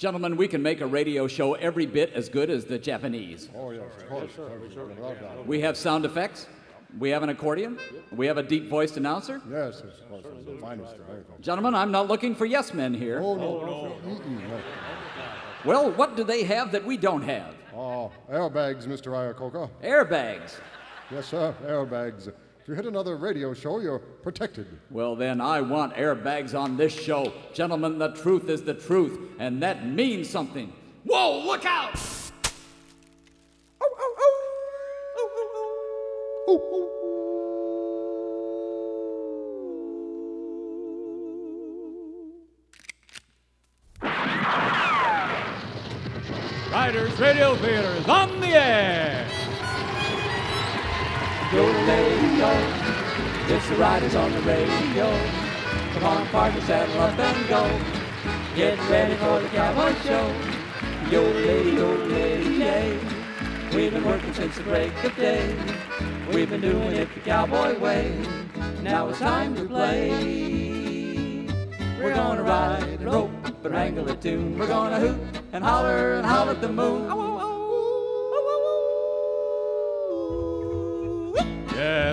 Gentlemen, we can make a radio show every bit as good as the Japanese. Oh, yes, of course. without doubt. We have sound effects. We have an accordion. We have a deep voiced announcer. Yes, of course. It's the finest. Gentlemen, I'm not looking for yes men here. Oh, no. no. Mm-mm, no. Well, what do they have that we don't have? Oh, airbags, Mr. Iacocca. Airbags. Yes, sir, airbags. If you hit another radio show, you're protected. Well, then I want airbags on this show. Gentlemen, the truth is the truth, and that means something. Whoa, look out! Riders Radio Theater is on the air. It's the riders on the radio. Come on, partners, saddle up and go. Get ready for the cowboy show. Yo-lady, yo-lady, yay. We've been working since the break of day. We've been doing it the cowboy way. Now it's time to play. We're gonna ride and rope and wrangle a tune. We're gonna hoot and holler and holler at the moon.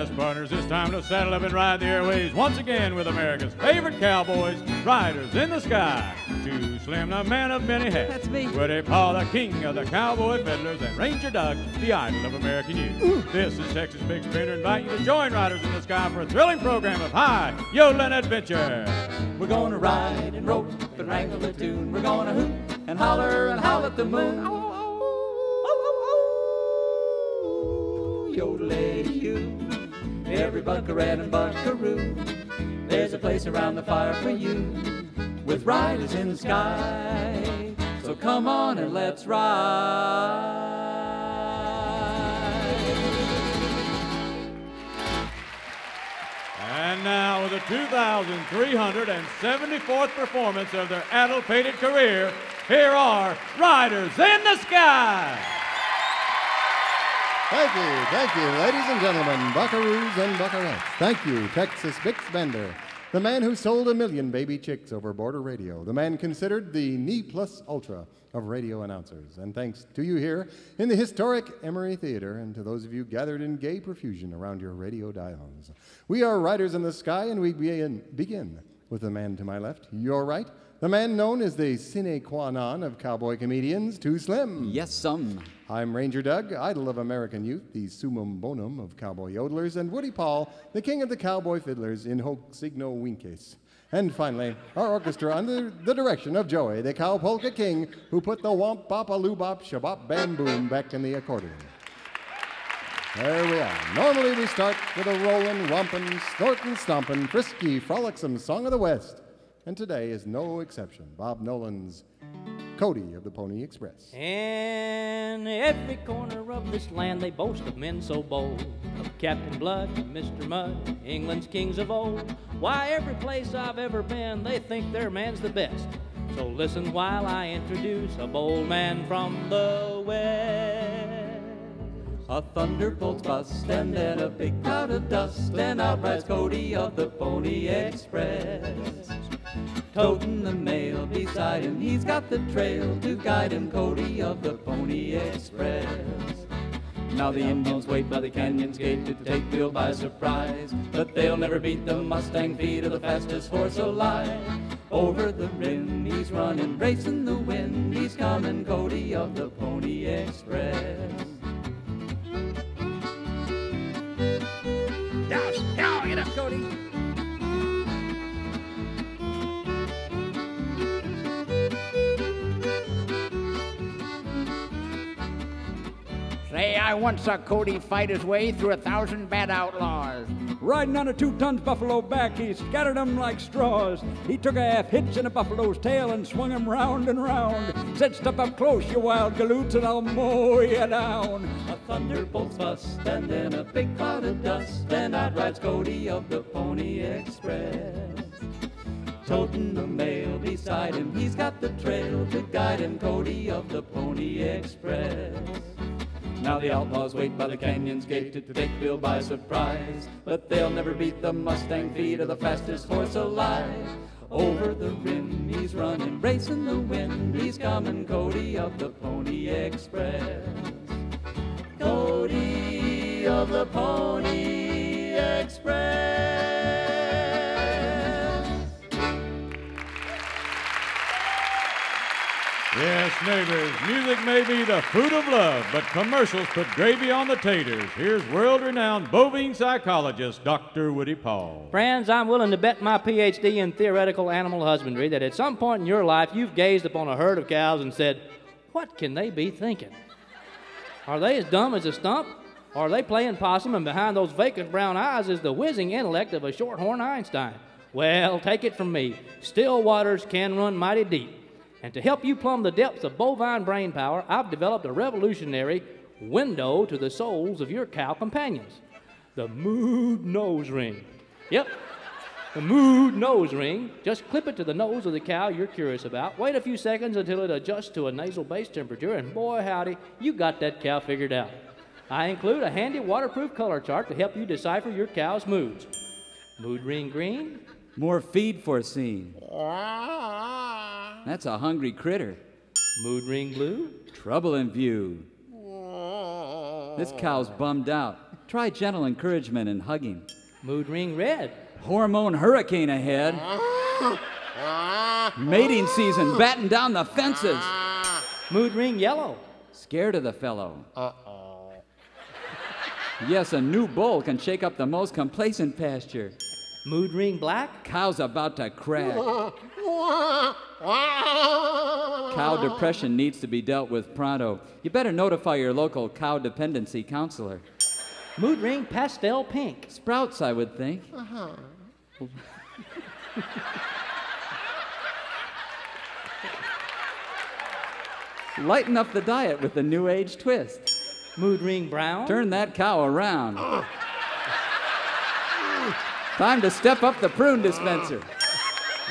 Yes, partners, it's time to saddle up and ride the airways once again with America's favorite cowboys, Riders in the Sky. Too Slim, the man of many hats. That's me. Woody Paul, the king of the cowboy fiddlers, and Ranger Doug, the idol of American youth. This is Texas Bix Bender inviting you to join Riders in the Sky for a thrilling program of high yodeling adventure. We're gonna ride and rope and wrangle a tune. We're gonna hoot and holler and howl at the moon. And buckaroo. There's a place around the fire for you, with riders in the sky. So come on and let's ride. And now, with the 2,374th performance of their adult-pated career, here are Riders in the Sky. Thank you, thank you, ladies and gentlemen, buckaroos and buckarettes. Thank you, Texas Bix Bender, the man who sold a million baby chicks over border radio, the man considered the ne plus ultra of radio announcers. And thanks to you here in the historic Emery Theater and to those of you gathered in gay profusion around your radio dials. We are Riders in the Sky, and we begin, begin with the man to my left, your right, the man known as the sine qua non of cowboy comedians, Too Slim. Yes, some. I'm Ranger Doug, idol of American youth, the summum bonum of cowboy yodelers, and Woody Paul, the king of the cowboy fiddlers in hoc signo vinces. And finally, our orchestra under the direction of Joey, the cow polka king, who put the womp bop a loo bop shabop bam boom back in the accordion. There we are. Normally we start with a rollin', rompin', snortin', stompin', frisky, frolicsome song of the West. And today is no exception. Bob Nolan's Cody of the Pony Express. In every corner of this land they boast of men so bold, of Captain Blood, Mr. Mudd, England's kings of old. Why, every place I've ever been, they think their man's the best. So listen while I introduce a bold man from the West. A thunderbolt's bust, and then a big cloud of dust, and out rides Cody of the Pony Express. Toting the mail beside him, he's got the trail to guide him, Cody of the Pony Express. Now the Indians wait by the canyon's gate to take Bill by surprise, but they'll never beat the Mustang feet of the fastest horse alive. Over the rim, he's running, racing the wind, he's coming, Cody of the Pony Express. Get up, Cody. I once saw Cody fight his way through a thousand bad outlaws. Riding on a two tons buffalo back, he scattered 'em like straws. He took a half hitch in a buffalo's tail and swung him round and round. Said, Step up close, you wild galoots, and I'll mow you down. A thunderbolt's bust, and then a big cloud of dust, and out rides Cody of the Pony Express. Toting the mail beside him, he's got the trail to guide him, Cody of the Pony Express. Now the outlaws wait by the canyon's gate to take Bill by surprise, but they'll never beat the Mustang feet of the fastest horse alive. Over the rim, he's running, racing the wind, he's coming. Cody of the Pony Express. Cody of the Pony Express. Yes, neighbors, music may be the food of love, but commercials put gravy on the taters. Here's world renowned bovine psychologist Dr. Woody Paul. Friends, I'm willing to bet my PhD in theoretical animal husbandry that at some point in your life you've gazed upon a herd of cows and said, What can they be thinking? Are they as dumb as a stump? Are they playing possum and behind those vacant brown eyes is the whizzing intellect of a shorthorn Einstein? Well, take it from me, still waters can run mighty deep. And to help you plumb the depths of bovine brain power, I've developed a revolutionary window to the souls of your cow companions the Mood Nose Ring. Yep, the Mood Nose Ring. Just clip it to the nose of the cow you're curious about. Wait a few seconds until it adjusts to a nasal base temperature, and boy, howdy, you got that cow figured out. I include a handy waterproof color chart to help you decipher your cow's moods. Mood ring green, More feed for a foreseen. That's a hungry critter. mood ring blue, Trouble in view. This cow's bummed out. Try gentle encouragement and hugging. mood ring red, Hormone hurricane ahead. Mating season, batten down the fences. mood ring yellow, Scared of the fellow. Uh oh. Yes, a new bull can shake up the most complacent pasture. Mood ring black, Cow's about to crack. Cow depression needs to be dealt with pronto. You better notify your local cow dependency counselor. mood ring pastel pink, Sprouts, I would think. Uh-huh. Lighten up the diet with a new age twist. mood ring brown, Turn that cow around. Time to step up the prune dispenser.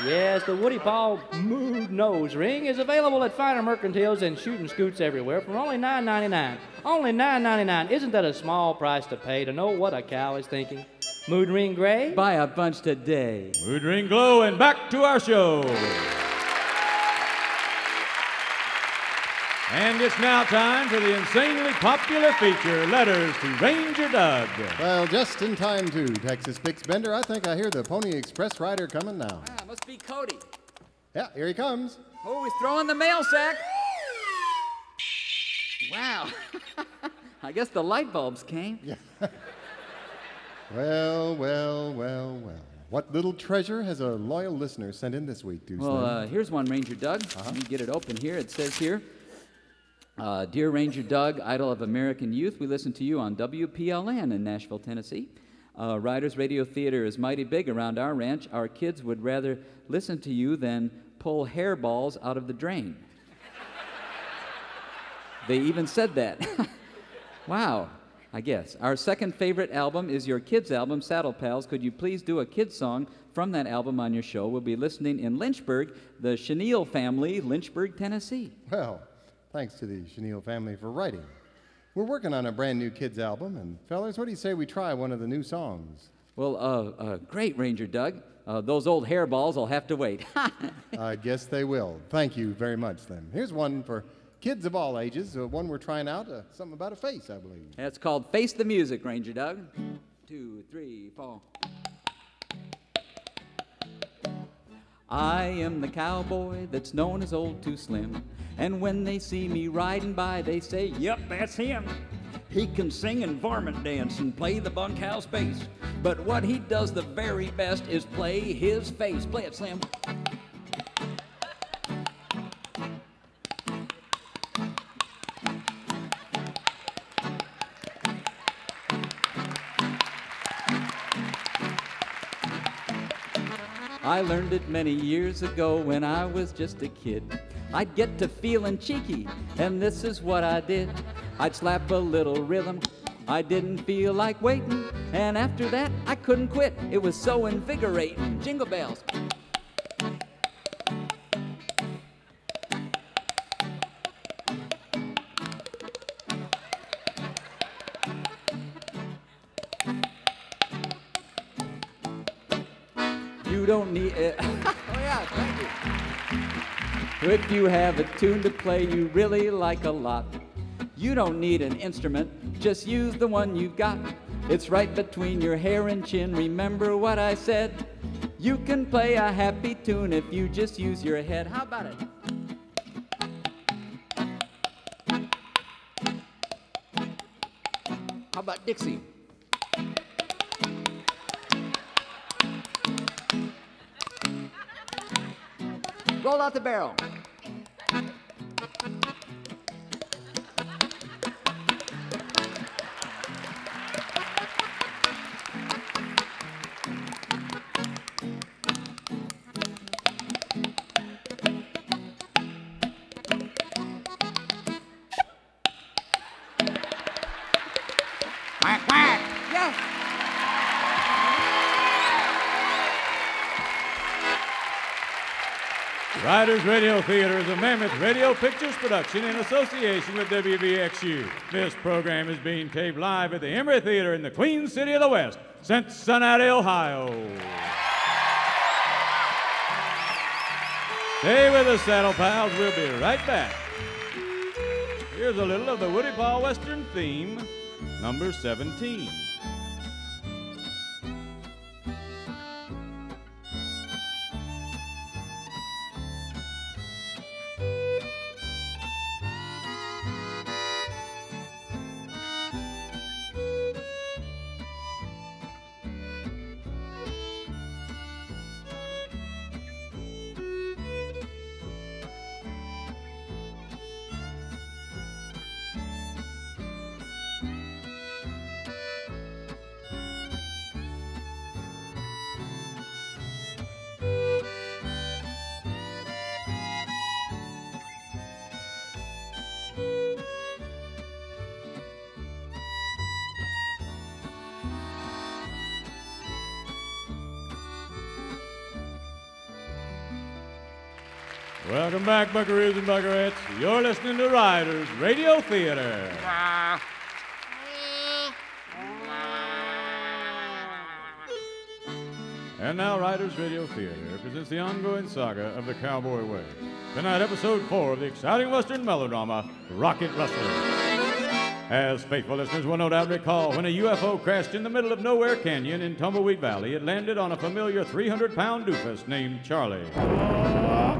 Yes, the Woody Paul Mood Nose Ring is available at finer mercantiles and shooting scoots everywhere for only $9.99. Only $9.99. Isn't that a small price to pay to know what a cow is thinking? Mood Ring Gray? Buy a bunch today. Mood ring glow and back to our show. And it's now time for the insanely popular feature, Letters to Ranger Doug. Well, just in time too, Texas Bix Bender. I think I hear the Pony Express rider coming now. Ah, must be Cody. Yeah, here he comes. Oh, he's throwing the mail sack. Wow. I guess the light bulbs came. Yeah. Well, well, well, well. What little treasure has a loyal listener sent in this week, Deuce? Well, uh, here's one, Ranger Doug. Let me get it open here. It says here uh, Dear Ranger Doug, idol of American youth, we listen to you on WPLN in Nashville, Tennessee. Uh, Riders Radio Theater is mighty big around our ranch. Our kids would rather listen to you than pull hairballs out of the drain. they even said that. wow, I guess. Our second favorite album is your kids' album, Saddle Pals. Could you please do a kids' song from that album on your show? We'll be listening in Lynchburg, the Chenille family, Lynchburg, Tennessee. Well, thanks to the Chenille family for writing. We're working on a brand new kids album, and fellas, what do you say we try one of the new songs? Well, uh, uh, great, Ranger Doug. Uh, those old hairballs will have to wait. I guess they will. Thank you very much, then. Here's one for kids of all ages, uh, one we're trying out, uh, something about a face, I believe. That's called Face the Music, Ranger Doug. Two, three, four. I am the cowboy that's known as Old Too Slim. And when they see me riding by, they say, Yep, that's him. He can sing and varmint dance and play the bunkhouse bass. But what he does the very best is play his face. Play it, Slim. I learned it many years ago when I was just a kid. I'd get to feeling cheeky, and this is what I did. I'd slap a little rhythm. I didn't feel like waiting, and after that, I couldn't quit. It was so invigorating. Jingle bells. Don't need it. Eh, oh, yeah, thank you. If you have a tune to play you really like a lot, you don't need an instrument, just use the one you've got. It's right between your hair and chin. Remember what I said? You can play a happy tune if you just use your head. How about it? How about Dixie? Out the barrel. Riders Radio Theater is a Mammoth Radio Pictures production in association with WVXU. This program is being taped live at the Emery Theater in the Queen City of the West, Cincinnati, Ohio. Stay with us, Saddle Pals. We'll be right back. Here's a little of the Woody Paul Western theme, number 17. Welcome back, buckaroos and buckarettes. You're listening to Riders Radio Theater. And now, Riders Radio Theater presents the ongoing saga of the Cowboy Way. Tonight, episode four of the exciting Western melodrama, Rocket Rustler. As faithful listeners will no doubt recall, when a UFO crashed in the middle of Nowhere Canyon in Tumbleweed Valley, it landed on a familiar 300 pound doofus named Charlie.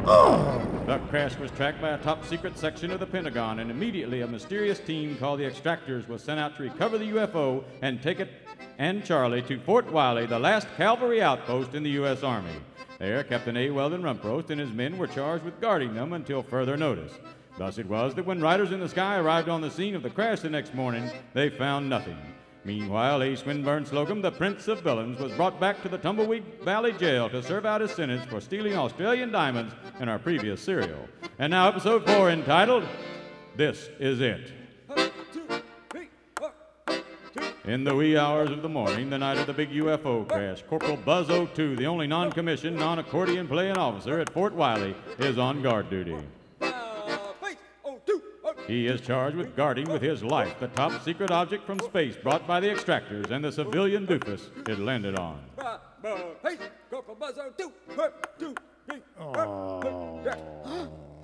The crash was tracked by a top secret section of the Pentagon, and immediately a mysterious team called the Extractors was sent out to recover the UFO and take it and Charlie to Fort Wiley, the last cavalry outpost in the U.S. Army. There, Captain A. Weldon Rumprost and his men were charged with guarding them until further notice. Thus it was that when Riders in the Sky arrived on the scene of the crash the next morning, they found nothing. Meanwhile, A. Swinburne Slocum, the Prince of Villains, was brought back to the Tumbleweed Valley Jail to serve out his sentence for stealing Australian diamonds in our previous serial. And now, episode four, entitled This Is It. In the wee hours of the morning, the night of the big UFO crash, Corporal Buzz O2, the only non commissioned, non accordion playing officer at Fort Wiley, is on guard duty. He is charged with guarding with his life the top secret object from space brought by the extractors and the civilian doofus it landed on.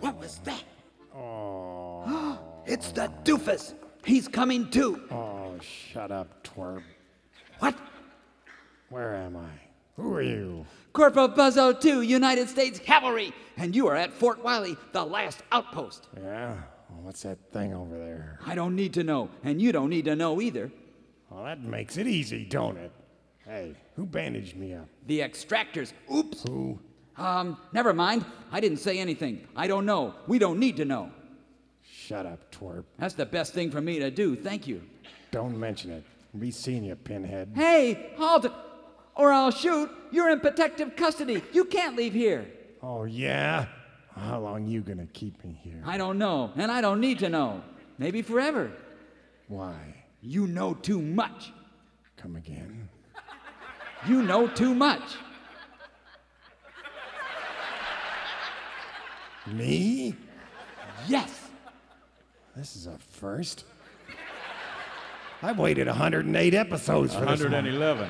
What was that? it's the doofus. He's coming too. Oh, shut up, twerp. What? Where am I? Who are you? Corporal Buzzo 2, United States Cavalry, and you are at Fort Wiley, the last outpost. Yeah? What's that thing over there? I don't need to know, and you don't need to know either. Well, that makes it easy, don't it? Hey, who bandaged me up? The extractors. Oops. Who? Um, never mind. I didn't say anything. I don't know. We don't need to know. Shut up, twerp. That's the best thing for me to do. Thank you. Don't mention it. Be seeing you, pinhead. Hey, halt or I'll shoot. You're in protective custody. You can't leave here. Oh, yeah? How long you gonna keep me here? I don't know, and I don't need to know. Maybe forever. Why? You know too much. Come again? You know too much. Me? Yes. This is a first. I've waited 108 episodes for this one. 111.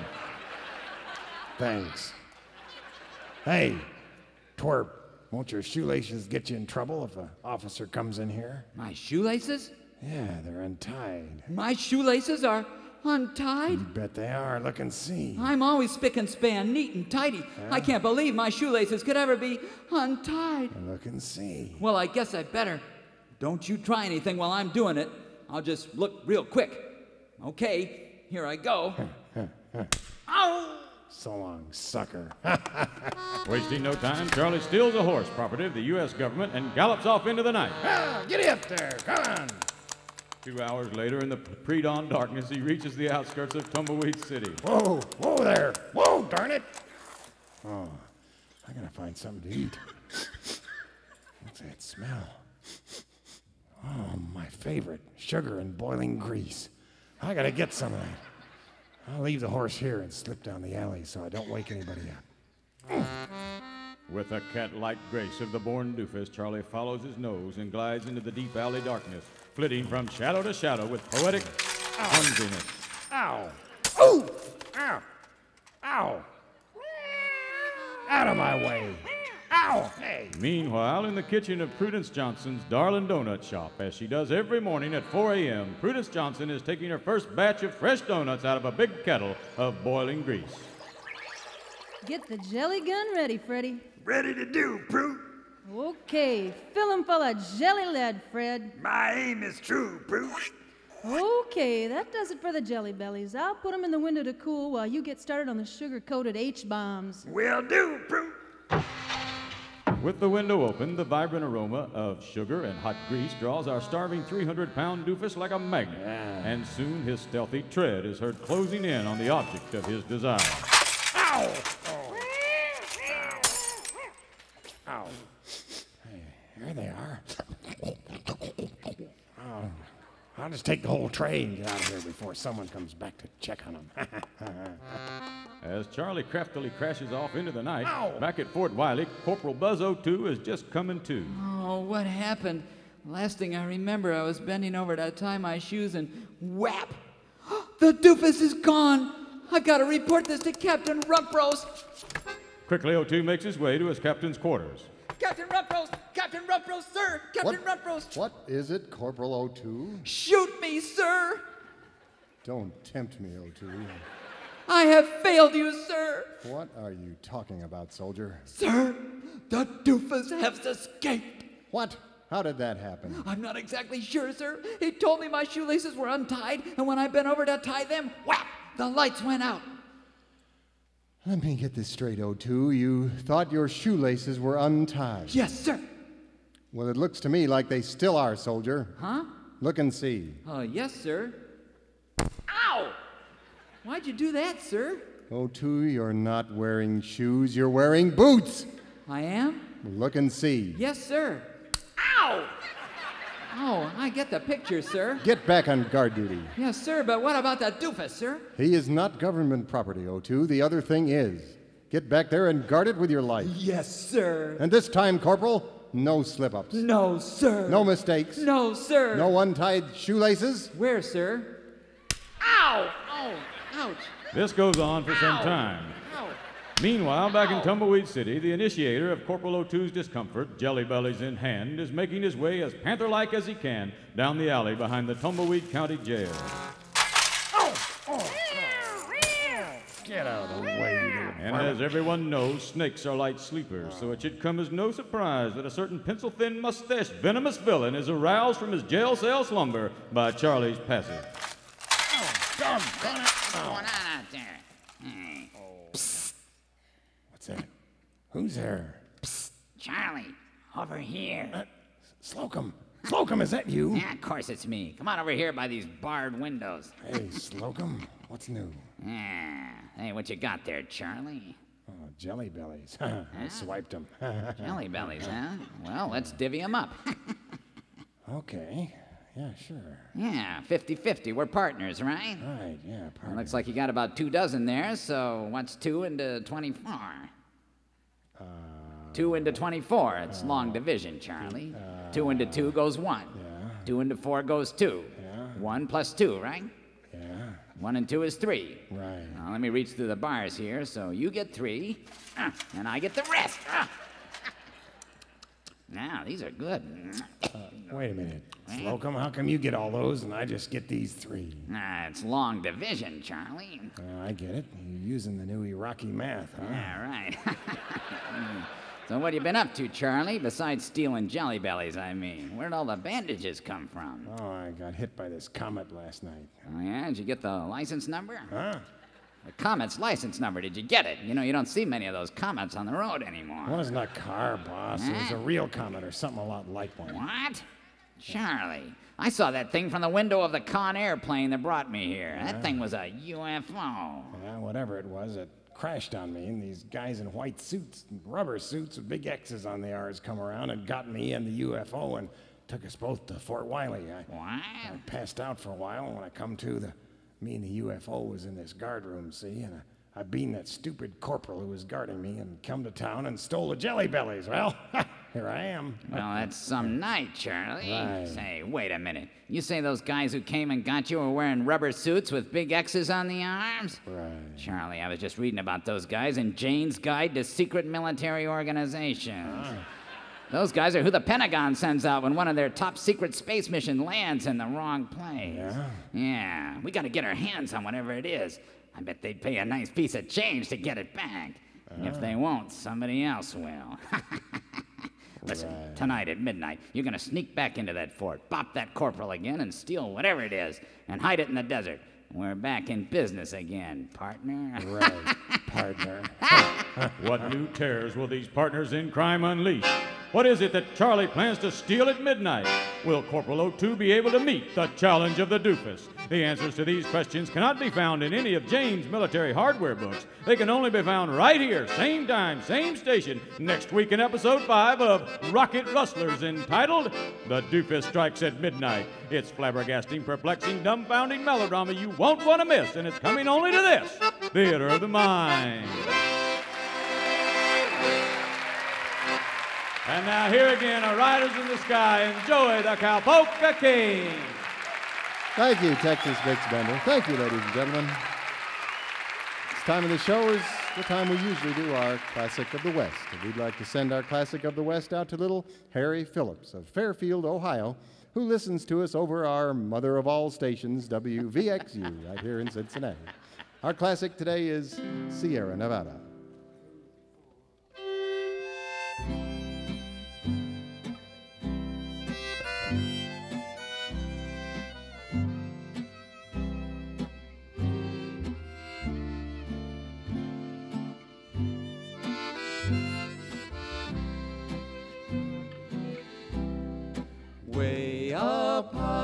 Thanks. Hey, twerp, Won't your shoelaces get you in trouble if an officer comes in here? My shoelaces? Yeah, they're untied. My shoelaces are untied? You bet they are. Look and see. I'm always spick and span, neat and tidy. I can't believe my shoelaces could ever be untied. Look and see. Well, I guess I better. Don't you try anything while I'm doing it. I'll just look real quick. Okay, here I go. Ow! So long, sucker. Wasting no time, Charlie steals a horse, property of the U.S. government, and gallops off into the night. ah, get up there. Come on. Two hours later, in the pre dawn darkness, he reaches the outskirts of Tumbleweed City. Whoa, whoa there. Whoa, darn it. Oh, I gotta find something to eat. What's that smell? Oh, my favorite sugar and boiling grease. I gotta get some of that. I'll leave the horse here and slip down the alley so I don't wake anybody up. With a cat like grace of the born doofus, Charlie follows his nose and glides into the deep alley darkness, flitting from shadow to shadow with poetic clumsiness. Ow! Ooh! Ow! Ow! Out of my way! Ow! Hey! Meanwhile, in the kitchen of Prudence Johnson's Darlin' Donut Shop, as she does every morning at 4 a.m., Prudence Johnson is taking her first batch of fresh donuts out of a big kettle of boiling grease. Get the jelly gun ready, Freddy. Ready to do, Prue. Okay, fill 'em full of jelly lead, Fred. My aim is true, Prue. Okay, that does it for the jelly bellies. I'll put 'em in the window to cool while you get started on the sugar coated H bombs. Will do, Prue. With the window open, the vibrant aroma of sugar and hot grease draws our starving 300 pound doofus like a magnet, and soon his stealthy tread is heard closing in on the object of his desire. Ow! Oh. Ow! Hey, here they are. Oh, I'll just take the whole tray and get out of here before someone comes back to check on them. As Charlie craftily crashes off into the night, Ow! back at Fort Wiley, Corporal Buzz O2 is just coming to. Oh, what happened? Last thing I remember, I was bending over to tie my shoes and whap! The doofus is gone! I've got to report this to Captain Rumprose! Quickly, O2 makes his way to his captain's quarters. Captain Rumprose! Captain Rumprose, sir! Captain Rumprose! what is it, Corporal O2? Shoot me, sir! Don't tempt me, O2. I have failed you, sir! What are you talking about, soldier? Sir, the doofus has escaped! What? How did that happen? I'm not exactly sure, sir. He told me my shoelaces were untied, and when I bent over to tie them, whap! The lights went out. Let me get this straight, O2. You thought your shoelaces were untied. Yes, sir. Well, it looks to me like they still are, soldier. Huh? Look and see. Uh, yes, sir. Ow! Why'd you do that, sir? O2, you're not wearing shoes, you're wearing boots. I am? Look and see. Yes, sir. Ow! Oh, I get the picture, sir. Get back on guard duty. Yes, sir, but what about that doofus, sir? He is not government property, O2. The other thing is. Get back there and guard it with your life. Yes, sir. And this time, Corporal, no slip ups. No, sir. No mistakes. No, sir. No untied shoelaces. Where, sir? Ow! Oh, ouch. This goes on for some Ow. time. Ow. Meanwhile, back in Tumbleweed City, the initiator of Corporal O2's discomfort, Jelly Bellies in hand, is making his way as panther like as he can down the alley behind the Tumbleweed County Jail. Get out of the way, you little And as everyone knows, snakes are light sleepers, so it should come as no surprise that a certain pencil thin mustache venomous villain is aroused from his jail cell slumber by Charlie's passage. What's going on out there? Hey, What's that? Who's there? Psst. Charlie, over here. Uh, Slocum. Slocum, is that you? Yeah, of course it's me. Come on over here by these barred windows. Hey, Slocum. What's new? Yeah. Hey, what you got there, Charlie? Oh, jelly bellies. I swiped them. Jelly bellies, huh? Well, let's divvy them up. okay. Yeah, sure. yeah, 50 50. We're partners, right? Right, yeah, pardon. Looks like you got about two dozen there, so what's two into 24? Uh, two into 24. It's uh, long division, Charlie. Uh, two into two goes one. Two into four goes two. One plus two, right? Yeah, One and two is three. right. Now, let me reach through the bars here, so you get three, ah, and I get the rest. Ah. Now, these are good. Wait a minute. Slocum, how come you get all those and I just get these three? Ah, it's long division, Charlie. Uh, I get it. You're using the new Iraqi math, huh? Yeah, right. so what have you been up to, Charlie? Besides stealing jelly bellies, I mean. Where'd all the bandages come from? Oh, I got hit by this comet last night. Oh, yeah? Did you get the license number? Huh? The Comet's license number. Did you get it? You know, you don't see many of those Comets on the road anymore. It wasn't a car, boss. It was a eh? real comet or something a lot like one. What? Charlie, I saw that thing from the window of the Con airplane that brought me here. That thing was a UFO. Yeah, whatever it was, it crashed on me, and these guys in white suits, and rubber suits with big X's on the R's, come around and got me and the UFO and took us both to Fort Wiley. I, What? I passed out for a while, and when I come to, the me and the UFO was in this guard room, see, and I, I beaned that stupid corporal who was guarding me and come to town and stole the jelly bellies. Well, here I am. Well, that's some night, Charlie. Right. Say, wait a minute. You say those guys who came and got you were wearing rubber suits with big X's on the arms? Right. Charlie, I was just reading about those guys in Jane's Guide to Secret Military Organizations. Ah. Those guys are who the Pentagon sends out when one of their top secret space mission lands in the wrong place. Yeah? Yeah, we gotta get our hands on whatever it is. I bet they'd pay a nice piece of change to get it back. And If they uh-huh. won't, somebody else will. Listen, tonight at midnight, you're gonna sneak back into that fort, bop that corporal again, and steal whatever it is, and hide it in the desert. We're back in business again, partner. Right, partner. What new terrors will these partners in crime unleash? What is it that Charlie plans to steal at midnight? Will Corporal O2 be able to meet the challenge of the doofus? The answers to these questions cannot be found in any of Jane's military hardware books. They can only be found right here, same time, same station, next week in episode 5 of Rocket Rustlers entitled The Doofus Strikes at Midnight. It's flabbergasting, perplexing, dumbfounding melodrama you won't want to miss, and it's coming only to this Theater of the Mind. And now here again are Riders in the Sky and Joey the Cowpoke King. Thank you, Texas Bix Bender. Thank you, ladies and gentlemen. This time of the show is the time we usually do our Classic of the West. And we'd like to send our Classic of the West out to little Harry Phillips of Fairfield, Ohio, who listens to us over our mother of all stations, WVXU, right here in Cincinnati. Our classic today is Sierra Nevada. Way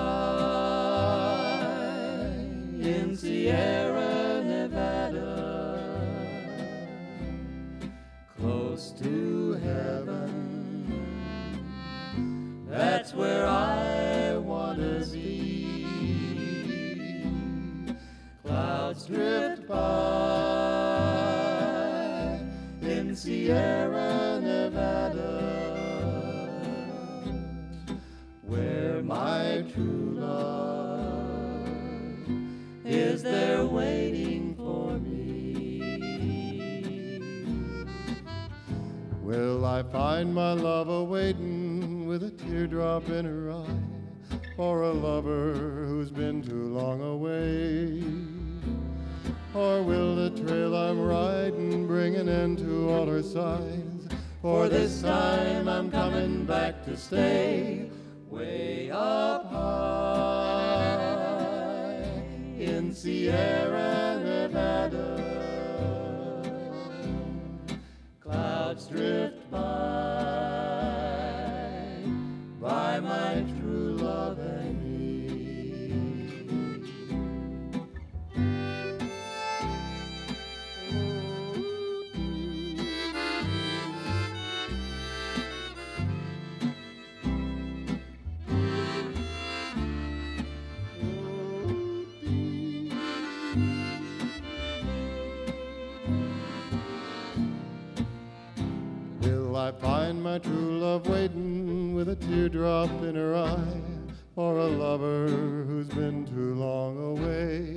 find my love awaiting with a teardrop in her eye, or a lover who's been too long away? Or will the trail I'm riding bring an end to all her sighs? For this time I'm coming back to stay way up high in Sierra Nevada. Clouds drift by, I find my true love waiting with a teardrop in her eye, or a lover who's been too long away?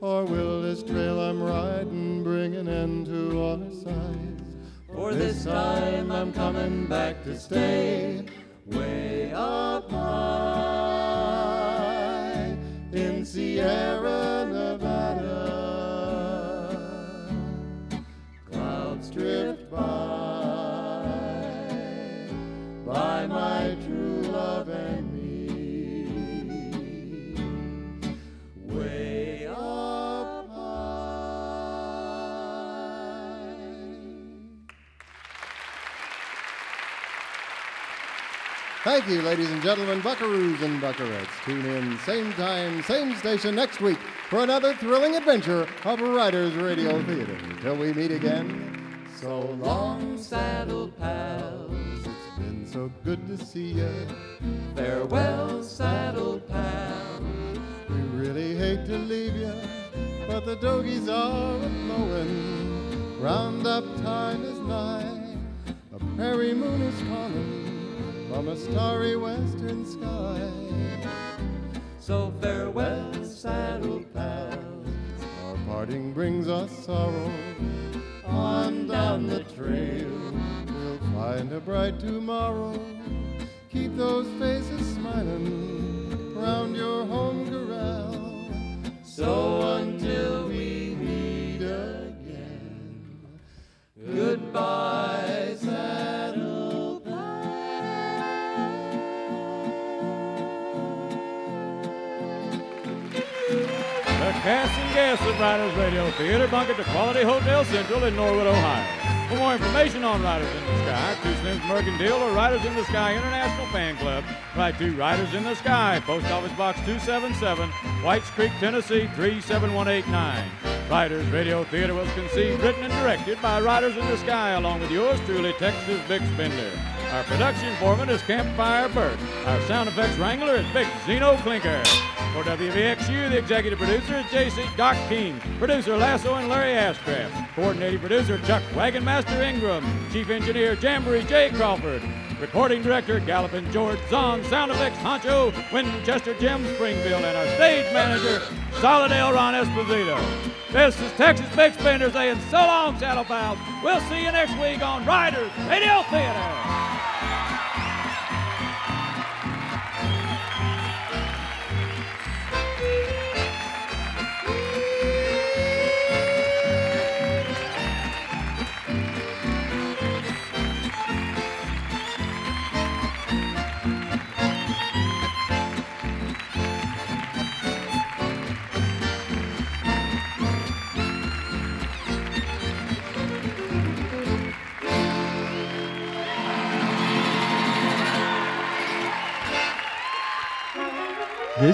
Or will this trail I'm riding bring an end to all her sighs? For This time I'm coming back to stay way up high in Sierra Thank you, ladies and gentlemen, buckaroos and buckarettes. Tune in same time, same station next week for another thrilling adventure of Riders Radio Theater. Till we meet again, so long, Saddle pals, it's been so good to see you. farewell, saddle pals. We really hate to leave you, but the dogies are a-blowing. Roundup time is nigh, a prairie moon is calling from a starry western sky. So farewell, saddle pals. Our parting brings us sorrow. On down the trail, we'll find a bright tomorrow. Keep those faces smiling round your home corral. So until we meet again, goodbye, of Riders Radio Theater bunkered to Quality Hotel Central in Norwood, Ohio. For more information on Riders in the Sky, Too Slim's Mercantile or Riders in the Sky International Fan Club, write to Riders in the Sky, Post Office Box 277, Whites Creek, Tennessee 37189. Riders Radio Theater was conceived, written, and directed by Riders in the Sky, along with yours truly, Texas Bix Bender. Our production foreman is Campfire Burt. Our sound effects wrangler is Big Zeno Clinker. For WVXU, the executive producer is JC Doc King. Producer Lasso and Larry Ashcraft. Coordinating producer Chuck Wagonmaster Ingram. Chief engineer Jamboree J. Crawford. Recording director Gallopin George Zahn. Sound effects Honcho Winchester Jim Springfield. And our stage manager Solidale Ron Esposito. This is Texas Bix Bender saying so long, Saddle. We'll see you next week on Riders Radio Theater.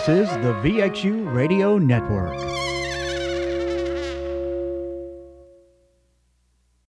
This is the VXU Radio Network.